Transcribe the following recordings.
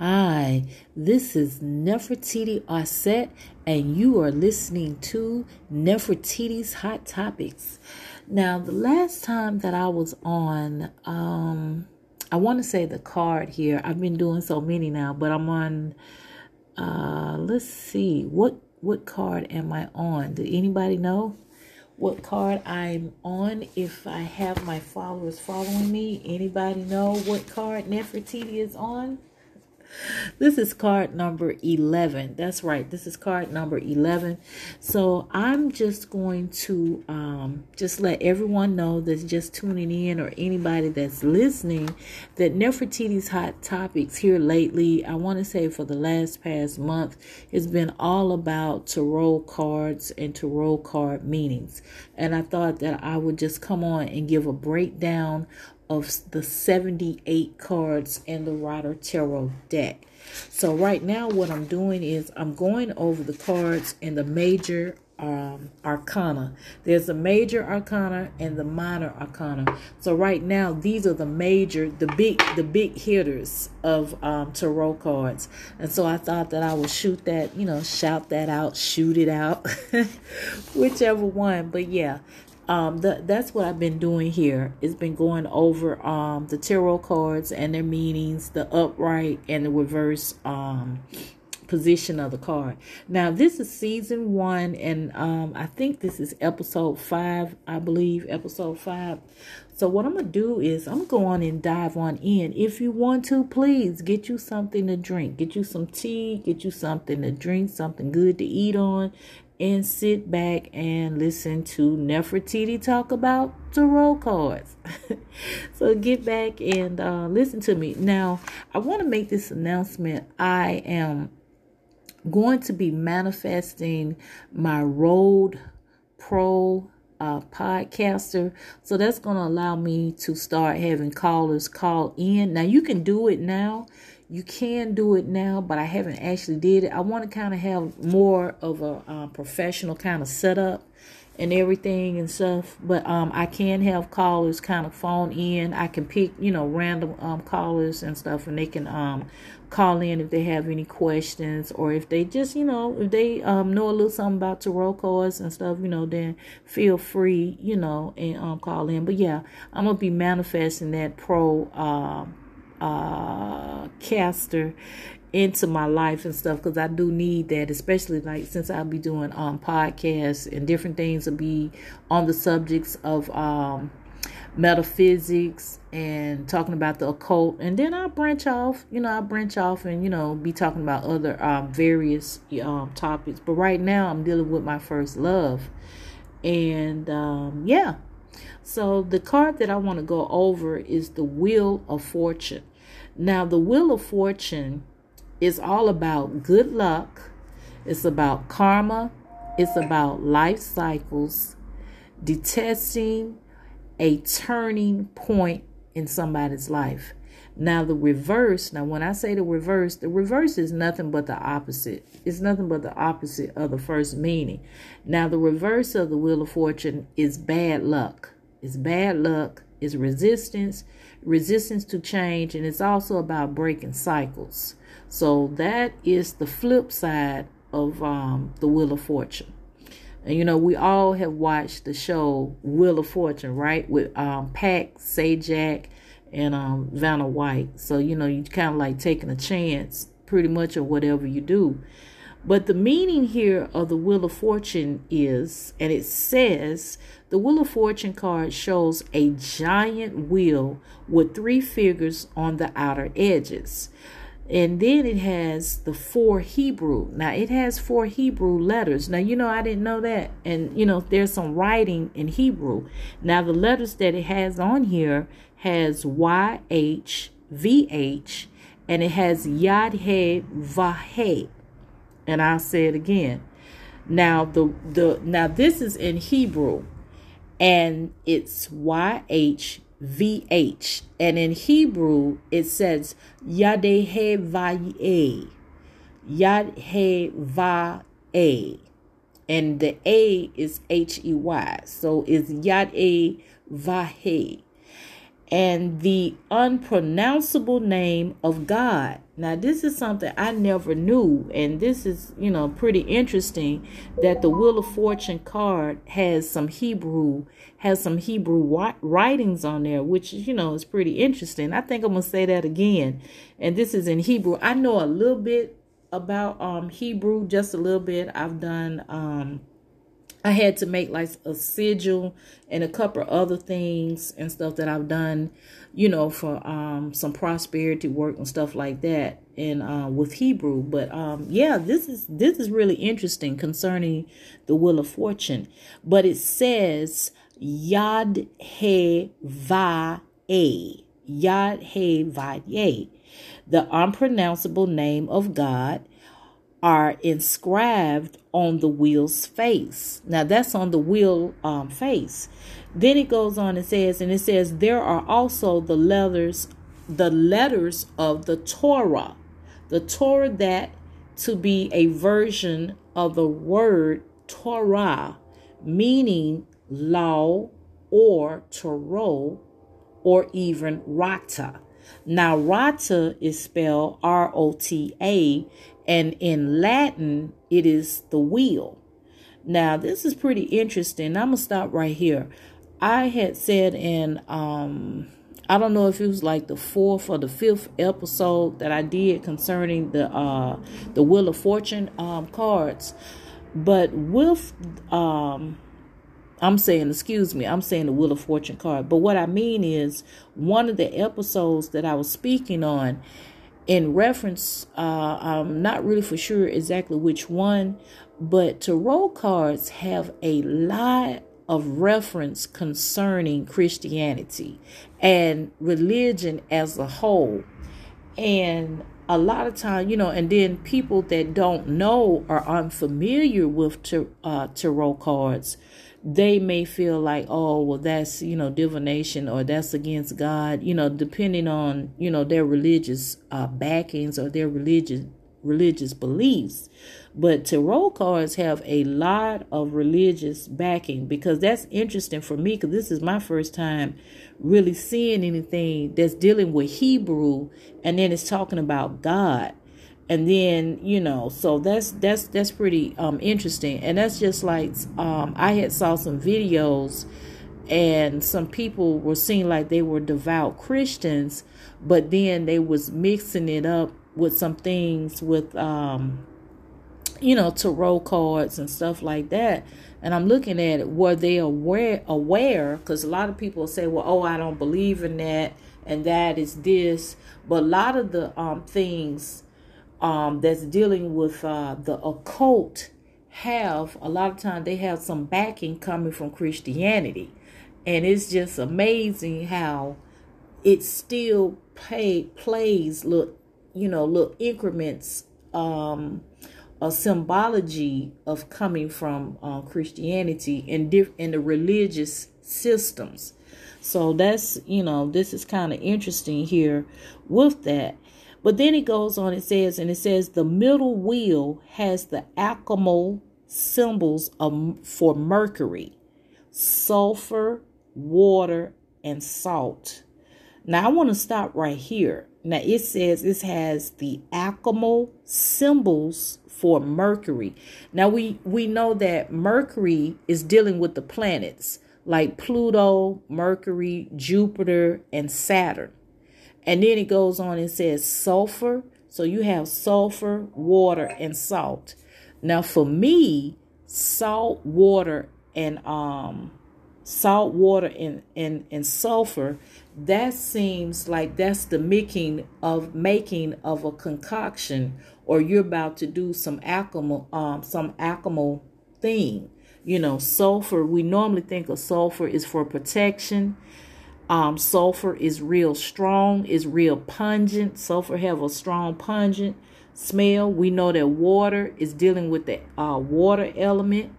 Hi, this is Nefertiti Arset, and you are listening to Nefertiti's Hot Topics. Now, the last time that I was on, um, I want to say the card here. I've been doing so many now, but I'm on. Uh, let's see what what card am I on? Do anybody know what card I'm on? If I have my followers following me, anybody know what card Nefertiti is on? This is card number 11 that's right. This is card number 11 so i'm just going to um, just let everyone know that's just tuning in or anybody that's listening that nefertiti's hot topics here lately i want to say for the last past month it's been all about tarot cards and tarot card meanings and i thought that i would just come on and give a breakdown of the 78 cards in the Rider Tarot deck. So right now what I'm doing is I'm going over the cards in the major um, arcana. There's a major arcana and the minor arcana. So right now these are the major, the big, the big hitters of um, tarot cards. And so I thought that I would shoot that, you know, shout that out, shoot it out, whichever one. But yeah, um, the, that's what I've been doing here. It's been going over um, the tarot cards and their meanings, the upright and the reverse um, position of the card. Now, this is season one, and um, I think this is episode five, I believe, episode five. So, what I'm going to do is I'm going and dive on in. If you want to, please get you something to drink, get you some tea, get you something to drink, something good to eat on, and sit back and listen to Nefertiti talk about tarot cards. so get back and uh, listen to me. Now, I want to make this announcement. I am going to be manifesting my road Pro uh, podcaster. So that's going to allow me to start having callers call in. Now, you can do it now you can do it now, but I haven't actually did it. I want to kind of have more of a uh, professional kind of setup and everything and stuff. But um, I can have callers kind of phone in. I can pick, you know, random um, callers and stuff, and they can um, call in if they have any questions or if they just, you know, if they um, know a little something about tarot cards and stuff, you know, then feel free, you know, and um, call in. But yeah, I'm gonna be manifesting that pro. Um, uh, caster into my life and stuff because I do need that, especially like since I'll be doing um podcasts and different things will be on the subjects of um metaphysics and talking about the occult and then I'll branch off, you know, I'll branch off and, you know, be talking about other um various um topics. But right now I'm dealing with my first love. And um yeah, so the card that I want to go over is the Wheel of Fortune. Now, the Wheel of Fortune is all about good luck, it's about karma, it's about life cycles, detesting a turning point in somebody's life. Now, the reverse, now, when I say the reverse, the reverse is nothing but the opposite. It's nothing but the opposite of the first meaning. Now, the reverse of the Wheel of Fortune is bad luck. It's bad luck, it's resistance, resistance to change, and it's also about breaking cycles. So that is the flip side of um, the Wheel of Fortune. And you know, we all have watched the show Wheel of Fortune, right? With um, Pat Sajak and um, Vanna White. So, you know, you kind of like taking a chance pretty much of whatever you do. But the meaning here of the Wheel of Fortune is, and it says, the Wheel of Fortune card shows a giant wheel with three figures on the outer edges. And then it has the four Hebrew. Now it has four Hebrew letters. Now you know I didn't know that. And you know there's some writing in Hebrew. Now the letters that it has on here has Y H V H and it has Yad He Vahe and I'll say it again. Now the the now this is in Hebrew and it's Y H V H and in Hebrew it says Yadehe Vaye Yadhe Va and the A is H E Y so it's Yad A Vahe and the unpronounceable name of God. Now, this is something I never knew, and this is, you know, pretty interesting that the Wheel of Fortune card has some Hebrew, has some Hebrew writings on there, which, you know, is pretty interesting. I think I'm going to say that again. And this is in Hebrew. I know a little bit about um Hebrew, just a little bit. I've done um I had to make like a sigil and a couple other things and stuff that I've done, you know, for um some prosperity work and stuff like that and uh with Hebrew. But um yeah, this is this is really interesting concerning the wheel of fortune. But it says Yad He Va A. Yad He Va. The unpronounceable name of God are inscribed on the wheel's face. Now that's on the wheel um, face. Then it goes on and says, and it says there are also the letters, the letters of the Torah, the Torah that to be a version of the word Torah, meaning law or Torah or even Rata. Now, Rata is spelled R O T A, and in Latin, it is the wheel. Now, this is pretty interesting. I'm going to stop right here. I had said in, um, I don't know if it was like the fourth or the fifth episode that I did concerning the uh, the Wheel of Fortune um, cards, but with um, I'm saying, excuse me, I'm saying the Wheel of Fortune card. But what I mean is, one of the episodes that I was speaking on, in reference, uh, I'm not really for sure exactly which one, but tarot cards have a lot of reference concerning Christianity and religion as a whole. And a lot of time, you know, and then people that don't know or unfamiliar with tar- uh, tarot cards they may feel like, oh, well, that's, you know, divination or that's against God, you know, depending on, you know, their religious uh, backings or their religious religious beliefs. But tarot cards have a lot of religious backing because that's interesting for me because this is my first time really seeing anything that's dealing with Hebrew and then it's talking about God and then you know so that's that's that's pretty um interesting. And that's just like um i had saw some videos and some people were seeing like they were devout christians but then they was mixing it up with some things with um you know tarot cards and stuff like that. And i'm looking at it were they aware aware? Because a lot of people say well oh i don't believe in that and that is this. But a lot of the um things um, that's dealing with uh, the occult have a lot of time they have some backing coming from Christianity, and it's just amazing how it still pay, plays look you know little increments um, a symbology of coming from uh, Christianity and diff- in the religious systems. So that's you know this is kind of interesting here with that. But then it goes on, it says, and it says the middle wheel has the alchemical symbols of, for mercury, sulfur, water, and salt. Now I want to stop right here. Now it says this has the alchemical symbols for Mercury. Now we we know that Mercury is dealing with the planets like Pluto, Mercury, Jupiter, and Saturn. And then it goes on and says sulfur. So you have sulfur, water, and salt. Now for me, salt, water, and um salt, water, and, and, and sulfur, that seems like that's the making of making of a concoction, or you're about to do some alchemical um some alchemical thing. You know, sulfur, we normally think of sulfur is for protection um, sulfur is real strong, is real pungent. Sulfur have a strong pungent smell. We know that water is dealing with the uh, water element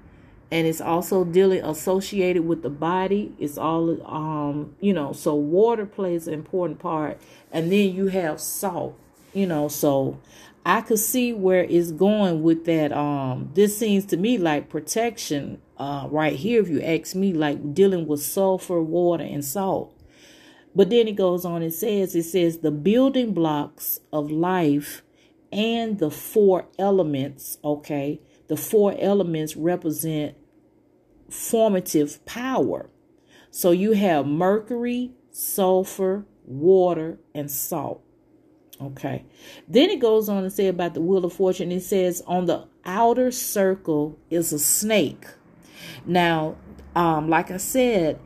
and it's also dealing associated with the body. It's all um, you know, so water plays an important part. And then you have salt, you know, so I could see where it's going with that. Um, this seems to me like protection uh, right here, if you ask me, like dealing with sulfur, water, and salt. But then it goes on and says, it says the building blocks of life and the four elements, okay? The four elements represent formative power. So you have mercury, sulfur, water, and salt. Okay. Then it goes on to say about the wheel of fortune. It says on the outer circle is a snake. Now, um, like I said,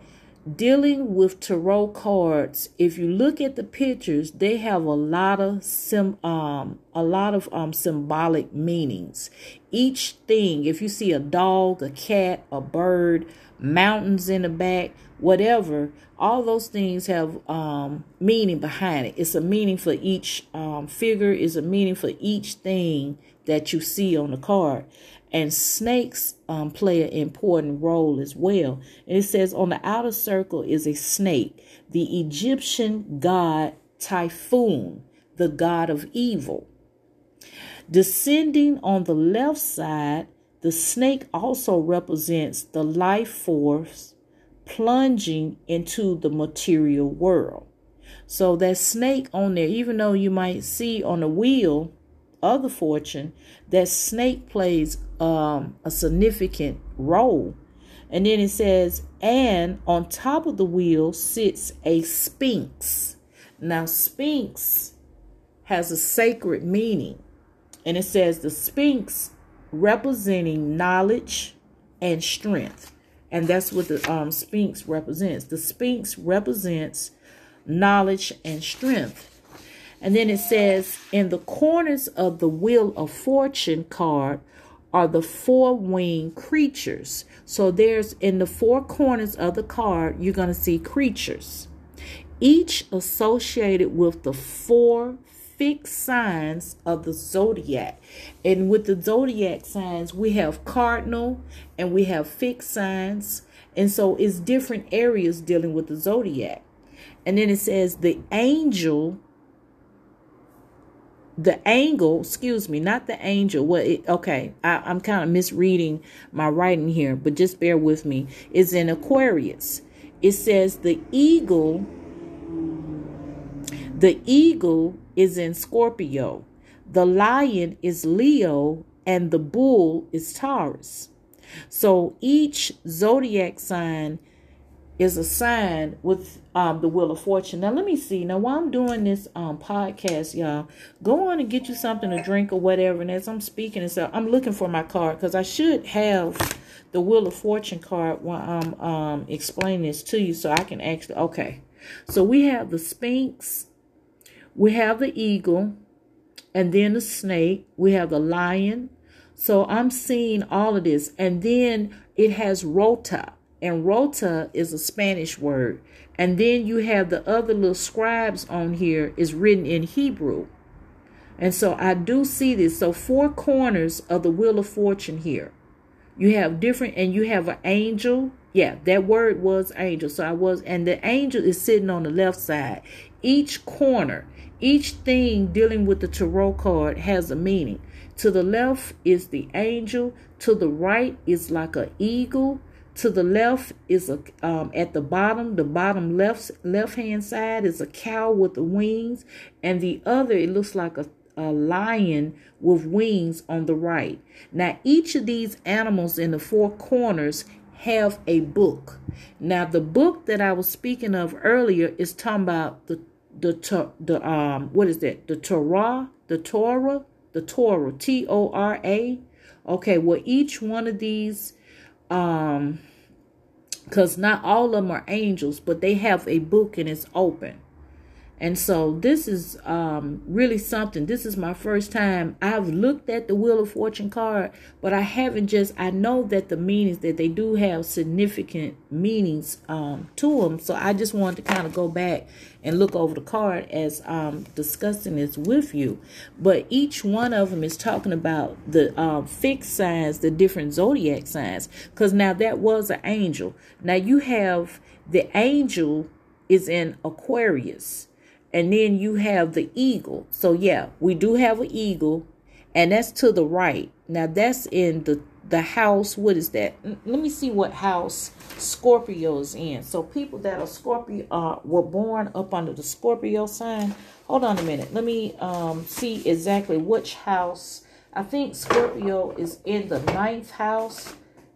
dealing with tarot cards, if you look at the pictures, they have a lot of sim um a lot of um symbolic meanings. Each thing, if you see a dog, a cat, a bird, mountains in the back, whatever, all those things have um meaning behind it. It's a meaning for each um figure, is a meaning for each thing that you see on the card and snakes um, play an important role as well. And it says on the outer circle is a snake, the Egyptian god Typhon, the god of evil. Descending on the left side, the snake also represents the life force plunging into the material world. So that snake on there, even though you might see on the wheel of the fortune, that snake plays um, a significant role. And then it says, and on top of the wheel sits a sphinx. Now, sphinx has a sacred meaning. And it says the sphinx representing knowledge and strength. And that's what the um, sphinx represents. The sphinx represents knowledge and strength. And then it says, in the corners of the Wheel of Fortune card are the four winged creatures. So there's in the four corners of the card, you're going to see creatures, each associated with the four fixed signs of the zodiac. And with the zodiac signs, we have cardinal and we have fixed signs. And so it's different areas dealing with the zodiac. And then it says the angel the angle, excuse me, not the angel. What? It, okay, I, am kind of misreading my writing here, but just bear with me. It's in Aquarius. It says the eagle. The eagle is in Scorpio. The lion is Leo, and the bull is Taurus. So each zodiac sign is a sign with um, the Wheel of Fortune. Now, let me see. Now, while I'm doing this um, podcast, y'all, go on and get you something to drink or whatever. And as I'm speaking and I'm looking for my card because I should have the Wheel of Fortune card while I'm um, explaining this to you so I can actually. Okay. So we have the Sphinx, we have the eagle, and then the snake, we have the lion. So I'm seeing all of this. And then it has Rota and rota is a Spanish word. And then you have the other little scribes on here is written in Hebrew. And so I do see this. So four corners of the wheel of fortune here. You have different, and you have an angel. Yeah, that word was angel. So I was, and the angel is sitting on the left side. Each corner, each thing dealing with the tarot card has a meaning. To the left is the angel. To the right is like an eagle. To the left is a um, at the bottom, the bottom left left hand side is a cow with the wings, and the other it looks like a, a lion with wings on the right. Now each of these animals in the four corners have a book. Now the book that I was speaking of earlier is talking about the the the um what is that the Torah the Torah the Torah T O R A. Okay, well each one of these um because not all of them are angels but they have a book and it's open and so this is um, really something. This is my first time. I've looked at the Wheel of Fortune card, but I haven't just, I know that the meanings, that they do have significant meanings um, to them. So I just wanted to kind of go back and look over the card as um, discussing this with you. But each one of them is talking about the um, fixed signs, the different zodiac signs. Because now that was an angel. Now you have the angel is in Aquarius and then you have the eagle. So yeah, we do have an eagle, and that's to the right. Now that's in the the house. What is that? Let me see what house Scorpio is in. So people that are Scorpio uh, were born up under the Scorpio sign. Hold on a minute. Let me um, see exactly which house. I think Scorpio is in the ninth house,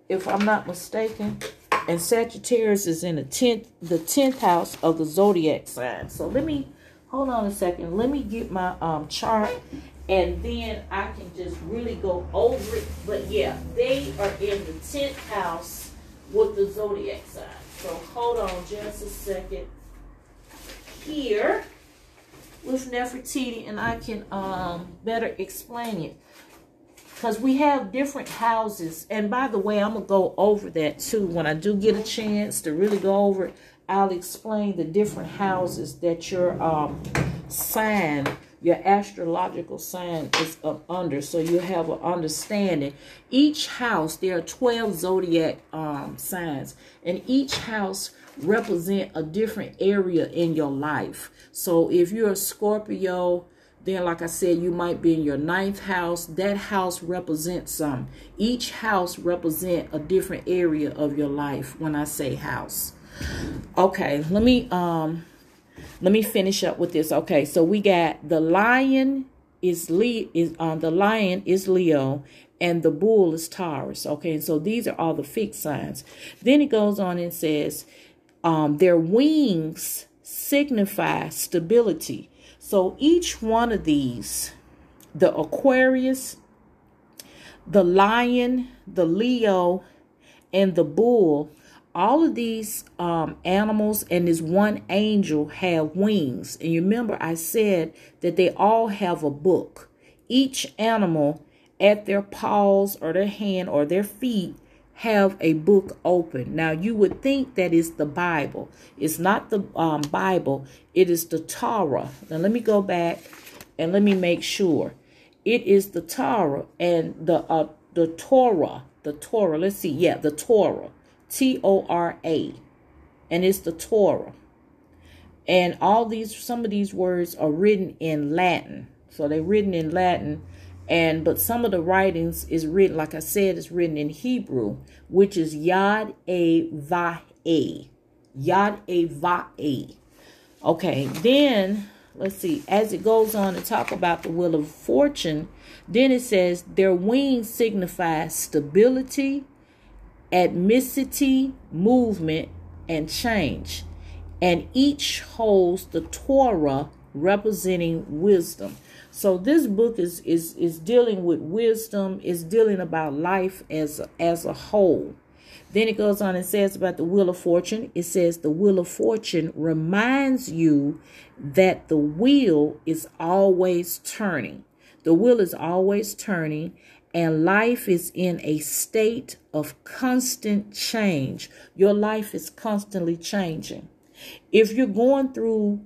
if I'm not mistaken. And Sagittarius is in the tenth, the tenth house of the zodiac sign. So let me hold on a second. Let me get my um, chart and then I can just really go over it. But yeah, they are in the 10th house with the zodiac sign. So hold on just a second here with Nefertiti and I can um, better explain it. Because we have different houses. And by the way, I'm going to go over that too. When I do get a chance to really go over it, I'll explain the different houses that your um, sign your astrological sign is up under so you have an understanding. Each house there are 12 zodiac um, signs and each house represent a different area in your life. So if you're a scorpio then like i said you might be in your ninth house. That house represents some. Each house represent a different area of your life when i say house okay let me um let me finish up with this. Okay, so we got the lion is Le is um the lion is Leo and the bull is Taurus. Okay, and so these are all the fixed signs. Then it goes on and says, um, their wings signify stability. So each one of these, the Aquarius, the lion, the Leo, and the bull all of these um, animals and this one angel have wings. And you remember I said that they all have a book. Each animal at their paws or their hand or their feet have a book open. Now you would think that is the Bible. It's not the um, Bible. It is the Torah. Now let me go back and let me make sure. It is the Torah and the uh, the Torah. The Torah. Let's see. Yeah, the Torah. T O R A, and it's the Torah. And all these, some of these words are written in Latin. So they're written in Latin. And but some of the writings is written, like I said, is written in Hebrew, which is Yad A Va A. Yad A Va A. Okay, then let's see, as it goes on to talk about the wheel of fortune, then it says their wings signify stability, admissity, movement, and change. And each holds the Torah representing wisdom. So this book is is is dealing with wisdom, is dealing about life as as a whole. Then it goes on and says about the wheel of fortune. It says the wheel of fortune reminds you that the wheel is always turning. The wheel is always turning and life is in a state of constant change. Your life is constantly changing. If you're going through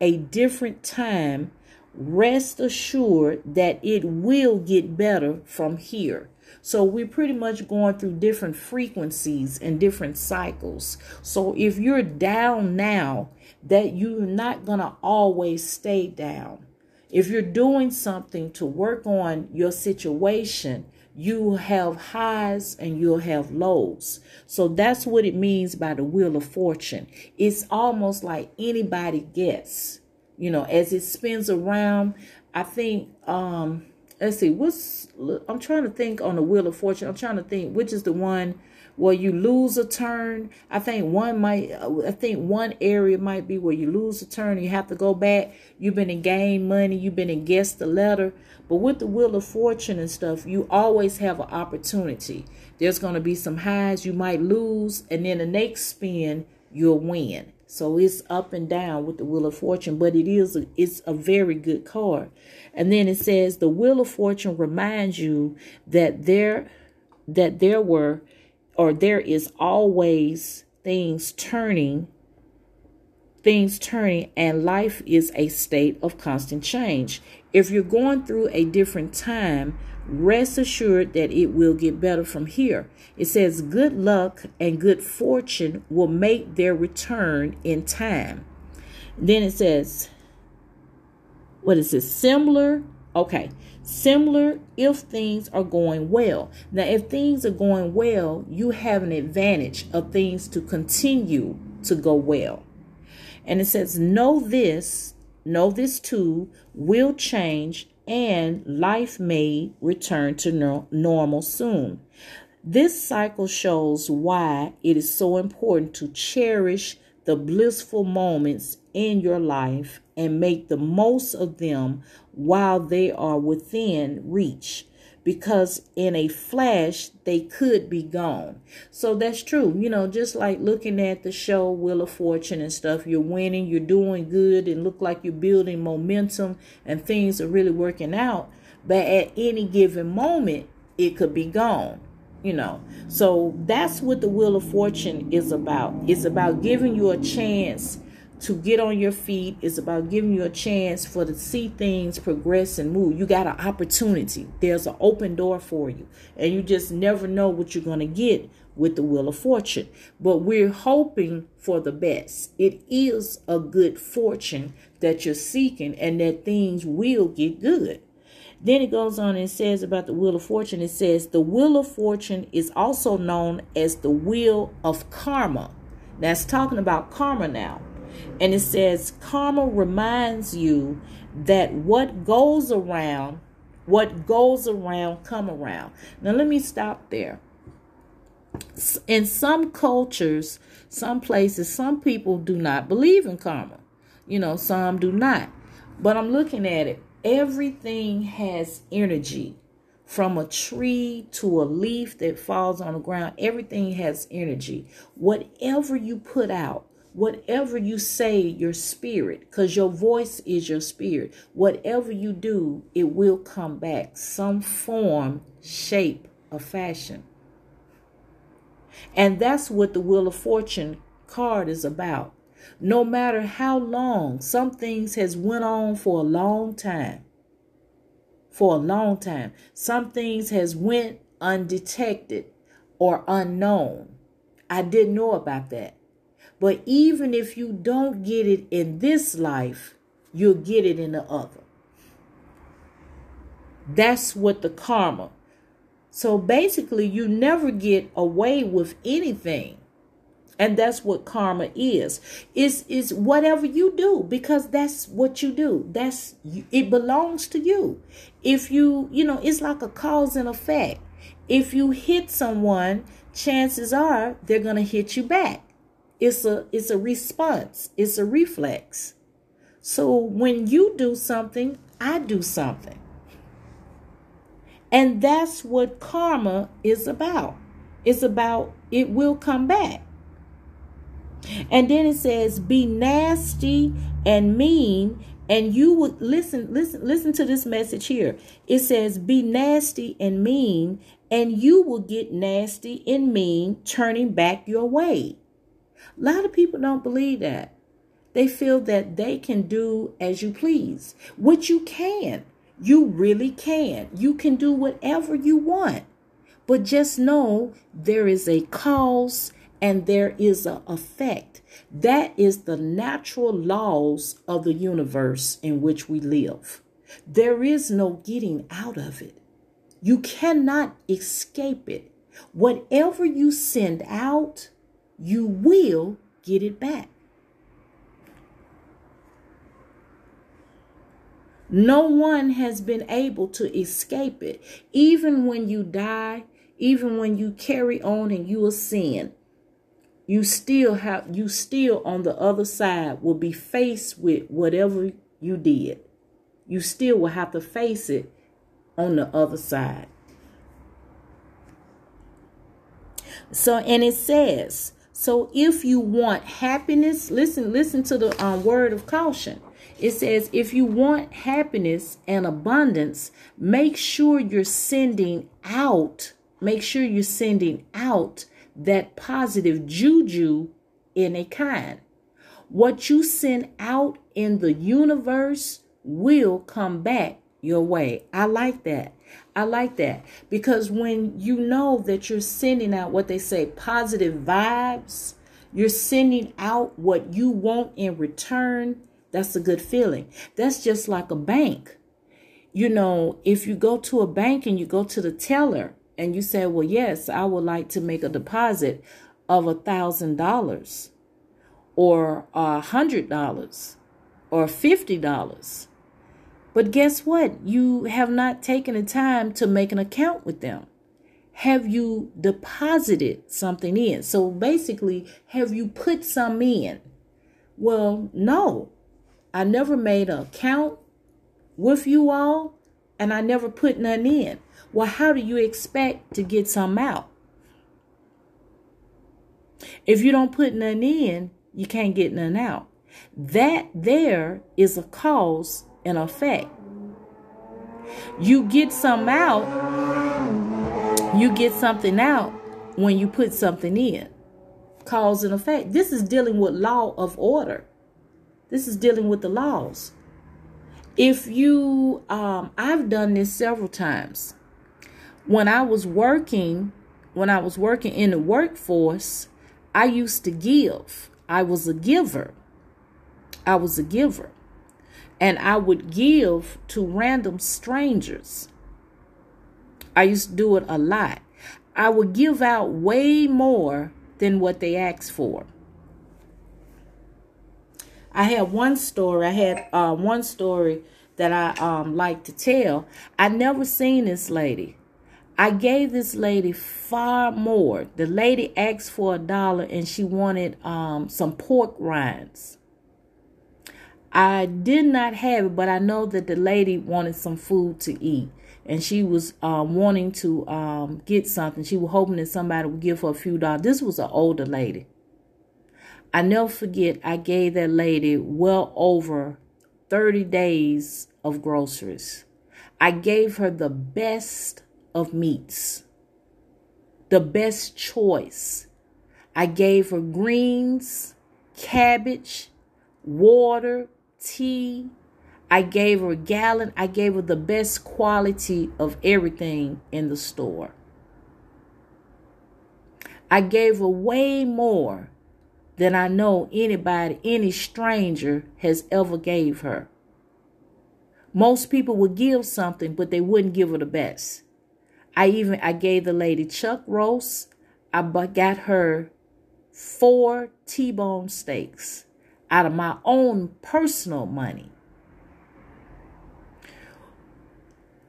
a different time, rest assured that it will get better from here. So we're pretty much going through different frequencies and different cycles. So if you're down now, that you're not going to always stay down. If you're doing something to work on your situation, you have highs and you'll have lows. So that's what it means by the wheel of fortune. It's almost like anybody gets, you know, as it spins around. I think, um, let's see, what's, I'm trying to think on the wheel of fortune. I'm trying to think which is the one where you lose a turn. I think one might, I think one area might be where you lose a turn and you have to go back. You've been in gain money, you've been in guess the letter. But with the wheel of fortune and stuff, you always have an opportunity. There's going to be some highs you might lose, and then the next spin, you'll win. So it's up and down with the Wheel of Fortune, but it is a, it's a very good card. And then it says the Wheel of Fortune reminds you that there that there were or there is always things turning things turning and life is a state of constant change. If you're going through a different time rest assured that it will get better from here. It says good luck and good fortune will make their return in time. Then it says what is it similar? Okay, similar if things are going well. Now, if things are going well, you have an advantage of things to continue to go well. And it says, Know this, know this too, will change and life may return to no- normal soon. This cycle shows why it is so important to cherish the blissful moments in your life and make the most of them while they are within reach because in a flash they could be gone. So that's true. You know, just like looking at the show Wheel of Fortune and stuff, you're winning, you're doing good, and look like you're building momentum and things are really working out. But at any given moment, it could be gone. You know, so that's what the Wheel of Fortune is about. It's about giving you a chance to get on your feet. It's about giving you a chance for to see things progress and move. You got an opportunity. There's an open door for you. And you just never know what you're going to get with the Wheel of Fortune. But we're hoping for the best. It is a good fortune that you're seeking and that things will get good. Then it goes on and says about the Wheel of Fortune, it says, The Wheel of Fortune is also known as the Wheel of Karma. That's talking about karma now. And it says, Karma reminds you that what goes around, what goes around, come around. Now, let me stop there. In some cultures, some places, some people do not believe in karma. You know, some do not. But I'm looking at it. Everything has energy from a tree to a leaf that falls on the ground. Everything has energy. Whatever you put out, whatever you say, your spirit, because your voice is your spirit, whatever you do, it will come back some form, shape, or fashion. And that's what the Wheel of Fortune card is about. No matter how long, some things has went on for a long time. For a long time. Some things has went undetected or unknown. I didn't know about that. But even if you don't get it in this life, you'll get it in the other. That's what the karma. So basically, you never get away with anything. And that's what karma is. Is is whatever you do because that's what you do. That's it belongs to you. If you, you know, it's like a cause and effect. If you hit someone, chances are they're going to hit you back. It's a it's a response. It's a reflex. So when you do something, I do something. And that's what karma is about. It's about it will come back. And then it says, be nasty and mean, and you would listen, listen, listen to this message here. It says, be nasty and mean, and you will get nasty and mean, turning back your way. A lot of people don't believe that. They feel that they can do as you please, which you can. You really can. You can do whatever you want. But just know there is a cause and there is an effect. That is the natural laws of the universe in which we live. There is no getting out of it. You cannot escape it. Whatever you send out, you will get it back. No one has been able to escape it. Even when you die, even when you carry on and you ascend, you still have you still on the other side will be faced with whatever you did. You still will have to face it on the other side. So and it says so if you want happiness, listen, listen to the um, word of caution. It says, if you want happiness and abundance, make sure you're sending out, make sure you're sending out that positive juju in a kind. What you send out in the universe will come back your way. I like that. I like that because when you know that you're sending out what they say positive vibes, you're sending out what you want in return. That's a good feeling. That's just like a bank. you know, if you go to a bank and you go to the teller and you say, well, yes, I would like to make a deposit of a thousand dollars or a hundred dollars or fifty dollars. But guess what? You have not taken the time to make an account with them. Have you deposited something in? So basically, have you put some in? Well, no. I never made an account with you all and I never put none in. Well, how do you expect to get some out? If you don't put none in, you can't get none out. That there is a cause and effect. You get some out, you get something out when you put something in. Cause and effect. This is dealing with law of order. This is dealing with the laws. If you, um, I've done this several times. When I was working, when I was working in the workforce, I used to give. I was a giver. I was a giver. And I would give to random strangers. I used to do it a lot. I would give out way more than what they asked for. I had one story. I had uh, one story that I um, like to tell. I never seen this lady. I gave this lady far more. The lady asked for a dollar and she wanted um, some pork rinds. I did not have it, but I know that the lady wanted some food to eat. And she was um, wanting to um, get something. She was hoping that somebody would give her a few dollars. This was an older lady. I never forget, I gave that lady well over 30 days of groceries. I gave her the best of meats, the best choice. I gave her greens, cabbage, water, tea. I gave her a gallon. I gave her the best quality of everything in the store. I gave her way more than I know anybody, any stranger has ever gave her. Most people would give something, but they wouldn't give her the best. I even I gave the lady chuck roast. I got her four T-bone steaks out of my own personal money.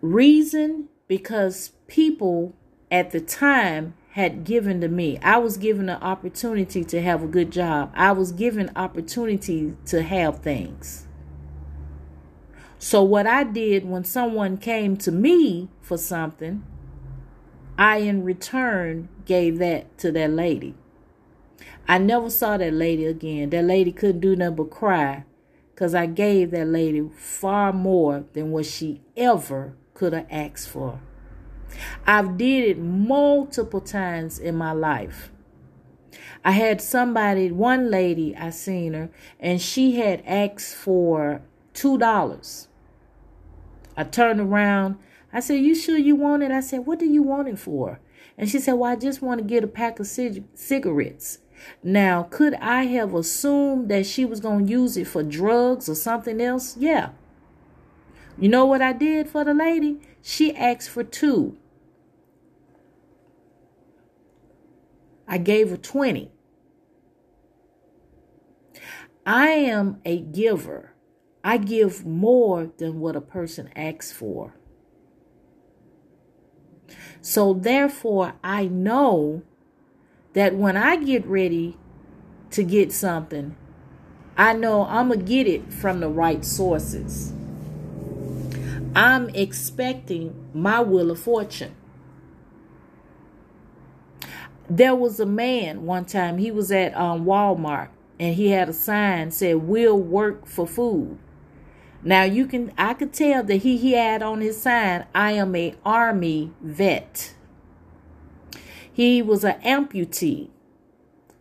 Reason because people at the time had given to me. I was given an opportunity to have a good job. I was given opportunity to have things. So what I did when someone came to me for something, I in return gave that to that lady. I never saw that lady again. That lady couldn't do nothing but cry because I gave that lady far more than what she ever could have asked for. I've did it multiple times in my life. I had somebody, one lady, I seen her, and she had asked for two dollars. I turned around. I said, "You sure you want it?" I said, "What do you want it for?" And she said, "Well, I just want to get a pack of cig- cigarettes." Now, could I have assumed that she was going to use it for drugs or something else? Yeah. You know what I did for the lady? She asked for two. I gave her 20. I am a giver. I give more than what a person asks for. So, therefore, I know that when I get ready to get something, I know I'm going to get it from the right sources. I'm expecting my will of fortune. There was a man one time, he was at um, Walmart and he had a sign said, We'll work for food. Now you can I could tell that he, he had on his sign, I am a army vet. He was an amputee.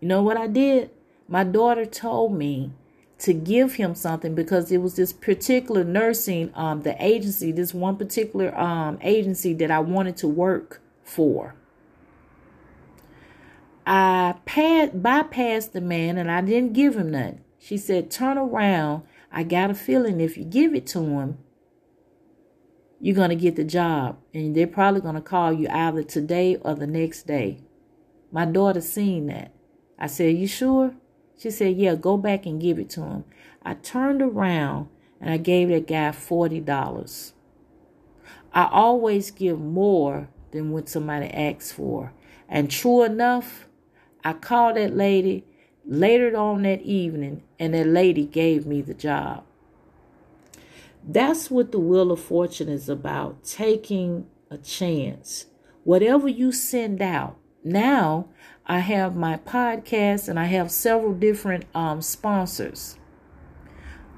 You know what I did? My daughter told me to give him something because it was this particular nursing um the agency, this one particular um agency that I wanted to work for. I passed, bypassed the man and I didn't give him none. She said, Turn around. I got a feeling if you give it to him, you're going to get the job. And they're probably going to call you either today or the next day. My daughter seen that. I said, You sure? She said, Yeah, go back and give it to him. I turned around and I gave that guy $40. I always give more than what somebody asks for. And true enough, I called that lady later on that evening, and that lady gave me the job. That's what the Wheel of Fortune is about taking a chance. Whatever you send out. Now, I have my podcast and I have several different um, sponsors.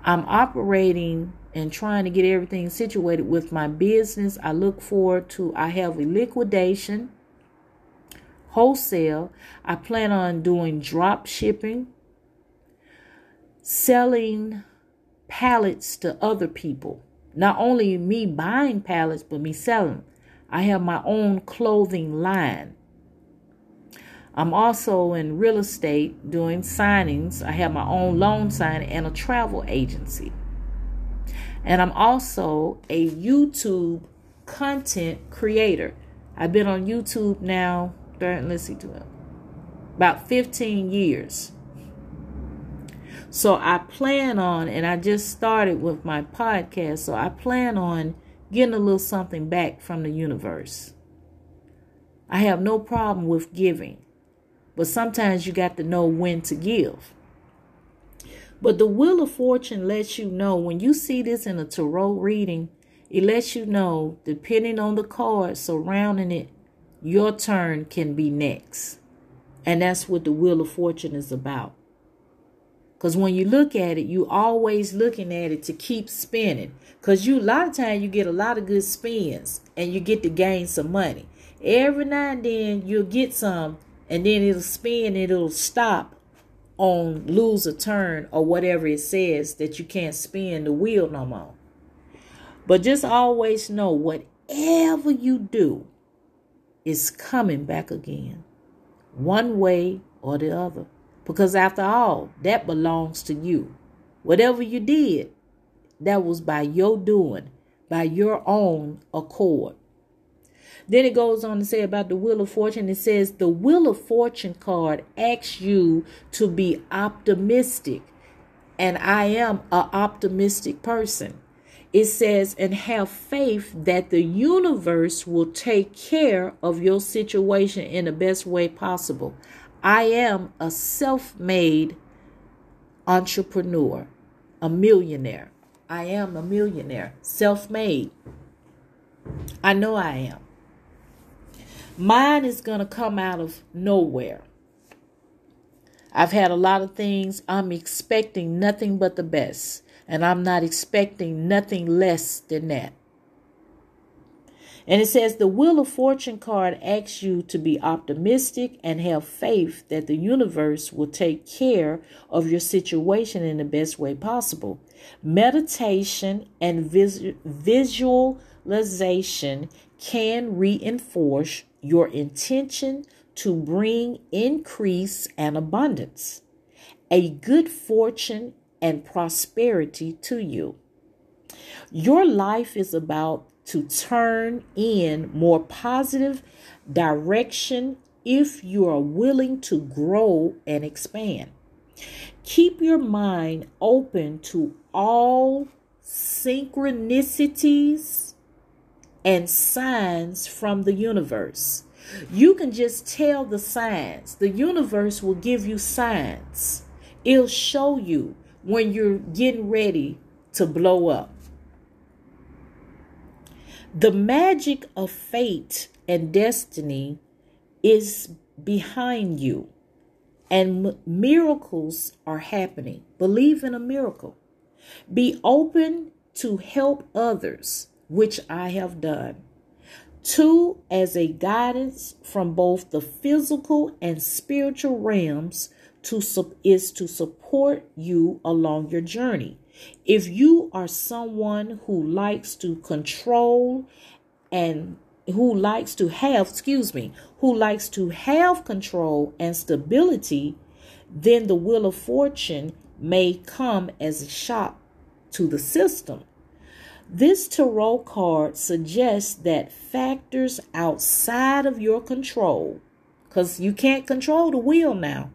I'm operating and trying to get everything situated with my business. I look forward to, I have a liquidation, wholesale. I plan on doing drop shipping, selling pallets to other people. Not only me buying pallets, but me selling. I have my own clothing line. I'm also in real estate doing signings. I have my own loan signing and a travel agency. And I'm also a YouTube content creator. I've been on YouTube now, let's see, about 15 years. So I plan on, and I just started with my podcast, so I plan on getting a little something back from the universe. I have no problem with giving, but sometimes you got to know when to give. But the Wheel of Fortune lets you know when you see this in a tarot reading, it lets you know, depending on the card surrounding it, your turn can be next. And that's what the Wheel of Fortune is about. Because when you look at it, you always looking at it to keep spinning. Because you a lot of times you get a lot of good spins and you get to gain some money. Every now and then you'll get some and then it'll spin and it'll stop on lose a turn or whatever it says that you can't spin the wheel no more. But just always know whatever you do is coming back again, one way or the other. Because after all, that belongs to you. Whatever you did, that was by your doing, by your own accord. Then it goes on to say about the Wheel of Fortune. It says the Wheel of Fortune card asks you to be optimistic. And I am an optimistic person. It says, and have faith that the universe will take care of your situation in the best way possible. I am a self made entrepreneur, a millionaire. I am a millionaire, self made. I know I am. Mine is going to come out of nowhere. I've had a lot of things. I'm expecting nothing but the best, and I'm not expecting nothing less than that. And it says the Wheel of Fortune card asks you to be optimistic and have faith that the universe will take care of your situation in the best way possible. Meditation and vis- visualization can reinforce your intention to bring increase and abundance, a good fortune and prosperity to you. Your life is about to turn in more positive direction if you are willing to grow and expand. Keep your mind open to all synchronicities and signs from the universe. You can just tell the signs. The universe will give you signs. It'll show you when you're getting ready to blow up. The magic of fate and destiny is behind you, and miracles are happening. Believe in a miracle. Be open to help others which I have done. Two, as a guidance from both the physical and spiritual realms, to is to support you along your journey. If you are someone who likes to control and who likes to have, excuse me, who likes to have control and stability, then the wheel of fortune may come as a shock to the system. This tarot card suggests that factors outside of your control, because you can't control the wheel now,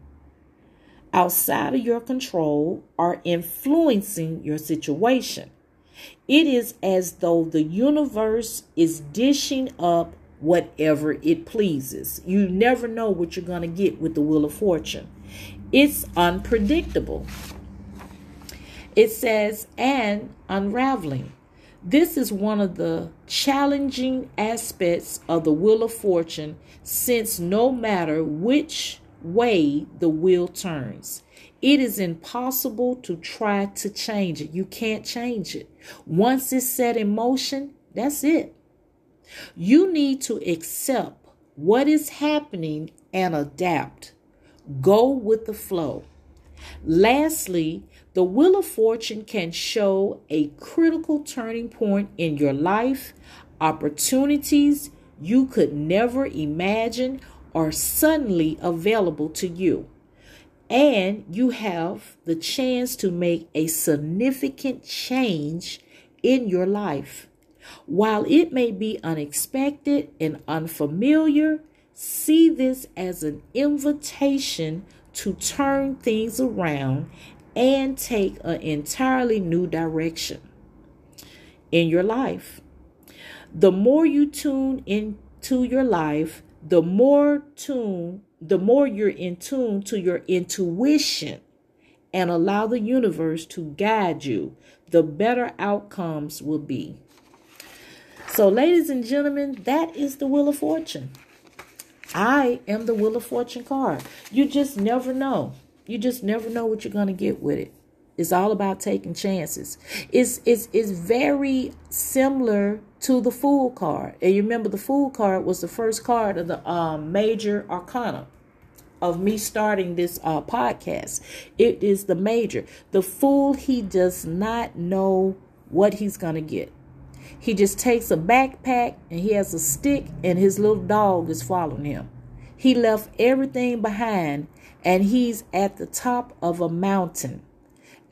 outside of your control are influencing your situation. It is as though the universe is dishing up whatever it pleases. You never know what you're going to get with the Wheel of Fortune. It's unpredictable. It says, and unraveling. This is one of the challenging aspects of the Wheel of Fortune since no matter which way the wheel turns, it is impossible to try to change it. You can't change it. Once it's set in motion, that's it. You need to accept what is happening and adapt. Go with the flow. Lastly, the Wheel of Fortune can show a critical turning point in your life, opportunities you could never imagine are suddenly available to you. And you have the chance to make a significant change in your life. While it may be unexpected and unfamiliar, see this as an invitation to turn things around and take an entirely new direction in your life. The more you tune into your life, the more tune, the more you're in tune to your intuition and allow the universe to guide you, the better outcomes will be. So, ladies and gentlemen, that is the Wheel of Fortune. I am the Wheel of Fortune card. You just never know. You just never know what you're going to get with it. It's all about taking chances. It's, it's, it's very similar to the Fool card. And you remember the Fool card was the first card of the um, major arcana of me starting this uh, podcast. It is the major. The Fool, he does not know what he's going to get. He just takes a backpack and he has a stick, and his little dog is following him. He left everything behind and he's at the top of a mountain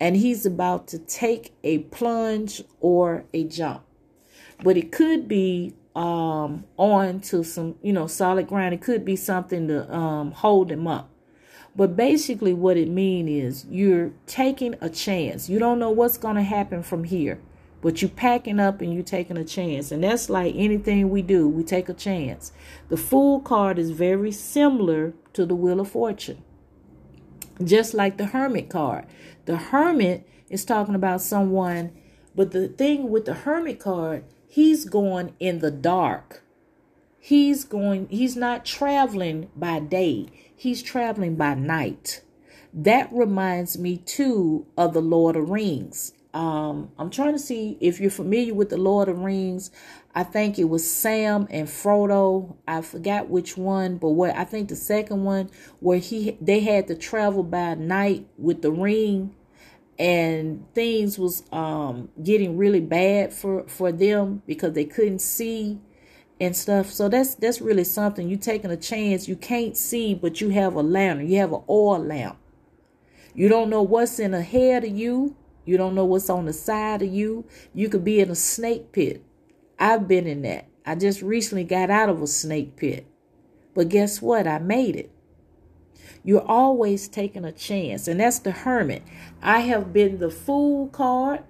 and he's about to take a plunge or a jump. But it could be um, on to some, you know, solid ground. It could be something to um, hold them up. But basically, what it means is you're taking a chance. You don't know what's going to happen from here, but you packing up and you're taking a chance. And that's like anything we do, we take a chance. The Fool card is very similar to the Wheel of Fortune just like the hermit card. The hermit is talking about someone, but the thing with the hermit card, he's going in the dark. He's going, he's not traveling by day, he's traveling by night. That reminds me too of the Lord of Rings. Um, I'm trying to see if you're familiar with the Lord of Rings. I think it was Sam and Frodo. I forgot which one, but what I think the second one where he they had to travel by night with the ring and things was um getting really bad for for them because they couldn't see and stuff. So that's that's really something. you're taking a chance. You can't see, but you have a lantern. You have an oil lamp. You don't know what's in ahead of you. You don't know what's on the side of you. You could be in a snake pit. I've been in that. I just recently got out of a snake pit. But guess what? I made it. You're always taking a chance. And that's the hermit. I have been the fool card.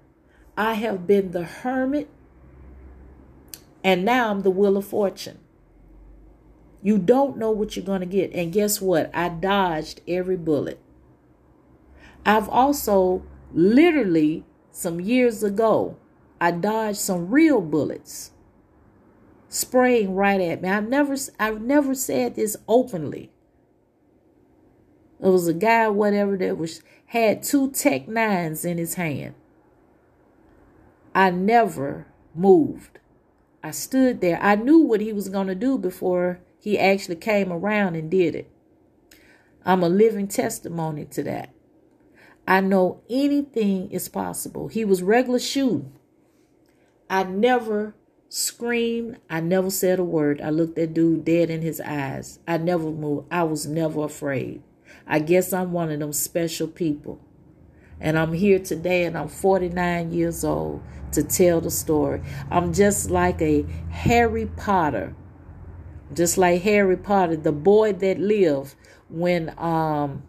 I have been the hermit. And now I'm the wheel of fortune. You don't know what you're going to get. And guess what? I dodged every bullet. I've also literally some years ago I dodged some real bullets spraying right at me. I've never I've never said this openly. It was a guy, whatever, that was had two Tech Nines in his hand. I never moved. I stood there. I knew what he was going to do before he actually came around and did it. I'm a living testimony to that. I know anything is possible. He was regular shooting. I never screamed. I never said a word. I looked that dude dead in his eyes. I never moved. I was never afraid. I guess I'm one of them special people. And I'm here today and I'm 49 years old to tell the story. I'm just like a Harry Potter. Just like Harry Potter, the boy that lived when um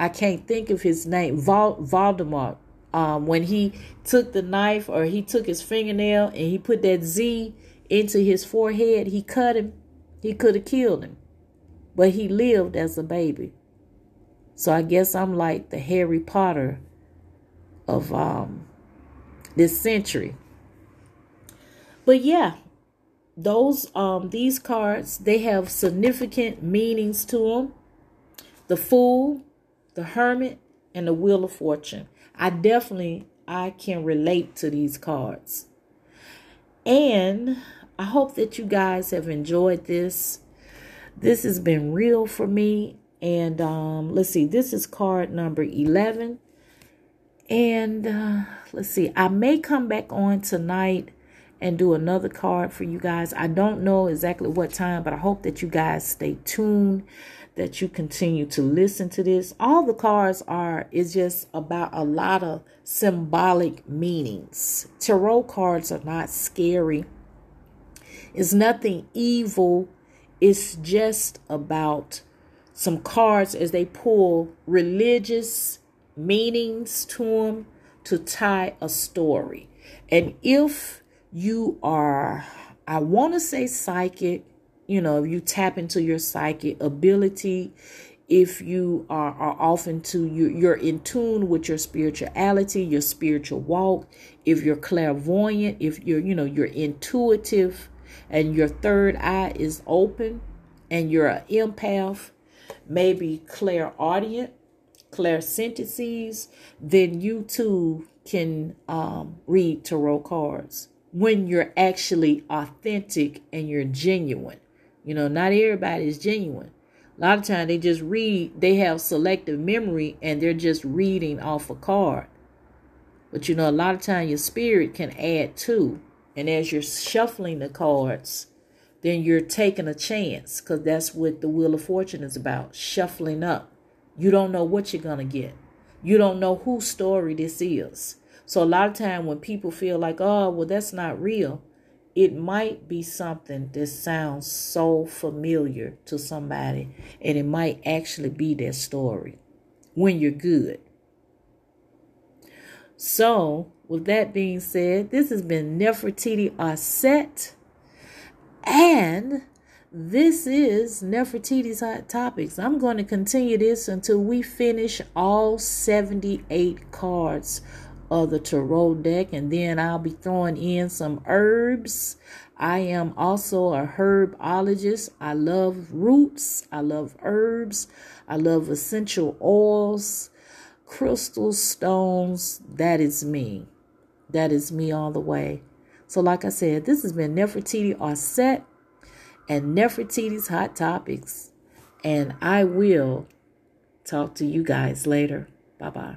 I can't think of his name, Val- Voldemort. Um, when he took the knife or he took his fingernail and he put that Z into his forehead, he cut him. He could have killed him, but he lived as a baby. So I guess I'm like the Harry Potter of um, this century. But yeah, those um these cards they have significant meanings to them. The Fool, the Hermit, and the Wheel of Fortune. I definitely I can relate to these cards. And I hope that you guys have enjoyed this. This has been real for me. And um, let's see, this is card number 11. And uh, let's see, I may come back on tonight and do another card for you guys. I don't know exactly what time, but I hope that you guys stay tuned, that you continue to listen to this. All the cards are it's just about a lot of symbolic meanings. Tarot cards are not scary. It's nothing evil. It's just about some cards as they pull religious meanings to them to tie a story. And if you are, I want to say psychic, you know, you tap into your psychic ability, if you are, are often to you, you're in tune with your spirituality, your spiritual walk, if you're clairvoyant, if you're, you know, you're intuitive and your third eye is open and you're an empath, maybe clairaudient, clairsentiencies, then you too can um, read tarot cards when you're actually authentic and you're genuine. You know, not everybody is genuine. A lot of times they just read, they have selective memory and they're just reading off a card. But you know, a lot of times your spirit can add to. And as you're shuffling the cards, then you're taking a chance because that's what the Wheel of Fortune is about shuffling up. You don't know what you're going to get, you don't know whose story this is. So, a lot of time when people feel like, oh, well, that's not real, it might be something that sounds so familiar to somebody, and it might actually be their story when you're good. So, with that being said, this has been Nefertiti Aset, and this is Nefertiti's Hot Topics. I'm going to continue this until we finish all 78 cards of the tarot deck, and then I'll be throwing in some herbs. I am also a herbologist. I love roots, I love herbs, I love essential oils, crystal stones. That is me. That is me all the way. So, like I said, this has been Nefertiti Aset and Nefertiti's Hot Topics. And I will talk to you guys later. Bye bye.